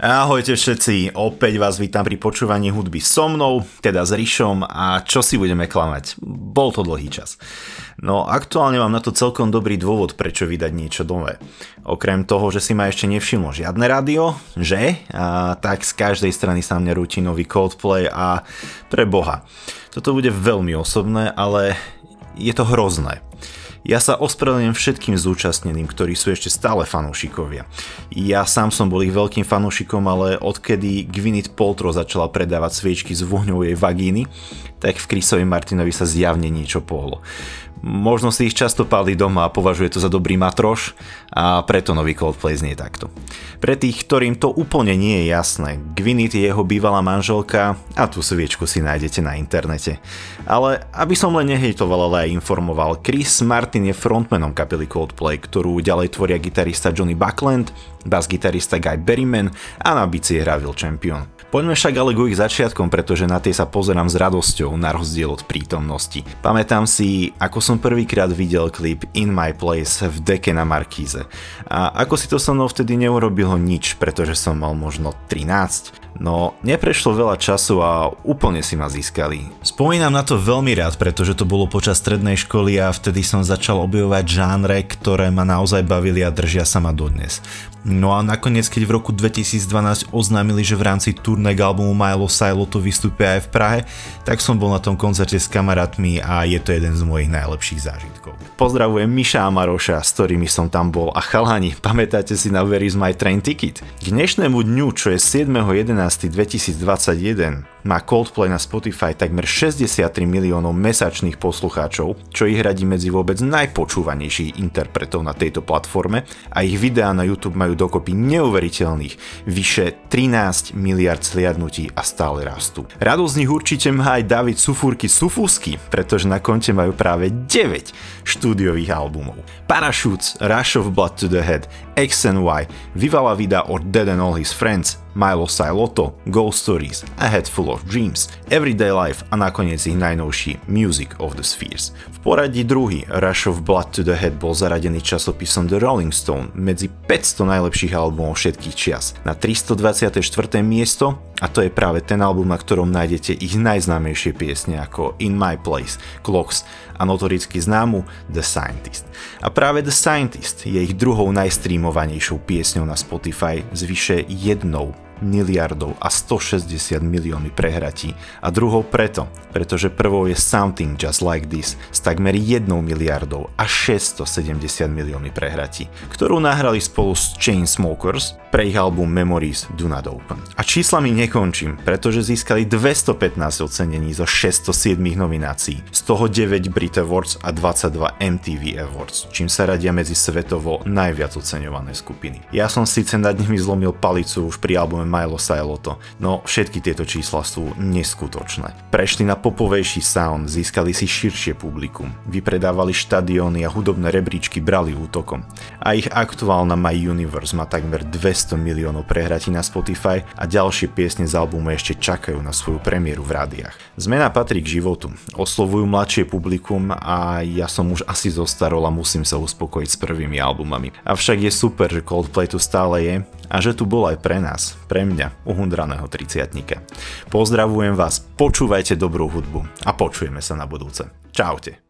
Ahojte všetci, opäť vás vítam pri počúvaní hudby so mnou, teda s Rišom a čo si budeme klamať. Bol to dlhý čas. No aktuálne mám na to celkom dobrý dôvod, prečo vydať niečo nové. Okrem toho, že si ma ešte nevšimlo žiadne rádio, že? A tak z každej strany sa mňa rúti nový Coldplay a pre boha. Toto bude veľmi osobné, ale je to hrozné. Ja sa ospravedlňujem všetkým zúčastneným, ktorí sú ešte stále fanúšikovia. Ja sám som bol ich veľkým fanúšikom, ale odkedy Gwyneth Paltrow začala predávať sviečky z vôňou jej vagíny, tak v Chrisovi Martinovi sa zjavne niečo pohlo. Možno si ich často pálí doma a považuje to za dobrý matroš a preto nový Coldplay znie takto. Pre tých, ktorým to úplne nie je jasné, Gwyneth je jeho bývalá manželka a tú sviečku si nájdete na internete. Ale aby som len nehejtoval, ale aj informoval, Chris Martin je frontmanom kapely Coldplay, ktorú ďalej tvoria gitarista Johnny Buckland, bas-gitarista Guy Berryman a na bici hrá Will Champion. Poďme však ale k ich začiatkom, pretože na tie sa pozerám s radosťou, na rozdiel od prítomnosti. Pamätám si, ako som prvýkrát videl klip In My Place v deke na Markíze. A ako si to so mnou vtedy neurobilo nič, pretože som mal možno 13. No, neprešlo veľa času a úplne si ma získali. Spomínam na to veľmi rád, pretože to bolo počas strednej školy a vtedy som začal objavovať žánre, ktoré ma naozaj bavili a držia sa ma dodnes. No a nakoniec, keď v roku 2012 oznámili, že v rámci turné albumu Milo Silo to vystúpia aj v Prahe, tak som bol na tom koncerte s kamarátmi a je to jeden z mojich najlepších zážitkov. Pozdravujem Miša a Maroša, s ktorými som tam bol a chalani, pamätáte si na Where is my train ticket? K dnešnému dňu, čo je 7.11.2021, má Coldplay na Spotify takmer 63 miliónov mesačných poslucháčov, čo ich radí medzi vôbec najpočúvanejších interpretov na tejto platforme a ich videá na YouTube majú dokopy neuveriteľných vyše 13 miliard sliadnutí a stále rastú. Radosť z nich určite má aj David Sufúrky Sufúsky, pretože na konte majú práve 9 štúdiových albumov. Parachutes, Rush of Blood to the Head, X and Viva la Vida or Dead and All His Friends, Milo Silotto, Ghost Stories, A Head Full of Dreams, Everyday Life a nakoniec ich najnovší Music of the Spheres. V poradí druhý Rush of Blood to the Head bol zaradený časopisom The Rolling Stone medzi 500 najlepších albumov všetkých čias. Na 324. miesto a to je práve ten album, na ktorom nájdete ich najznámejšie piesne ako In My Place, Clocks a notoricky známu The Scientist. A práve The Scientist je ich druhou najstreamovanejšou piesňou na Spotify s vyše jednou miliardov a 160 miliónmi prehratí. A druhou preto, pretože prvou je Something Just Like This s takmer 1 miliardou a 670 miliónmi prehratí, ktorú nahrali spolu s Chainsmokers pre ich album Memories Do Not Open. A číslami nekončím, pretože získali 215 ocenení zo 607 nominácií, z toho 9 Brit Awards a 22 MTV Awards, čím sa radia medzi svetovo najviac oceňované skupiny. Ja som síce nad nimi zlomil palicu už pri albume Milo Siloto, no všetky tieto čísla sú neskutočné. Prešli na popovejší sound, získali si širšie publikum, vypredávali štadióny a hudobné rebríčky brali útokom. A ich aktuálna My Universe má takmer 200 miliónov prehratí na Spotify a ďalšie piesne z albumu ešte čakajú na svoju premiéru v rádiách. Zmena patrí k životu, oslovujú mladšie publikum a ja som už asi zostarol a musím sa uspokojiť s prvými albumami. Avšak je super, že Coldplay tu stále je a že tu bol aj pre nás, pre mňa, uhundraného triciatnika. Pozdravujem vás, počúvajte dobrú hudbu a počujeme sa na budúce. Čaute.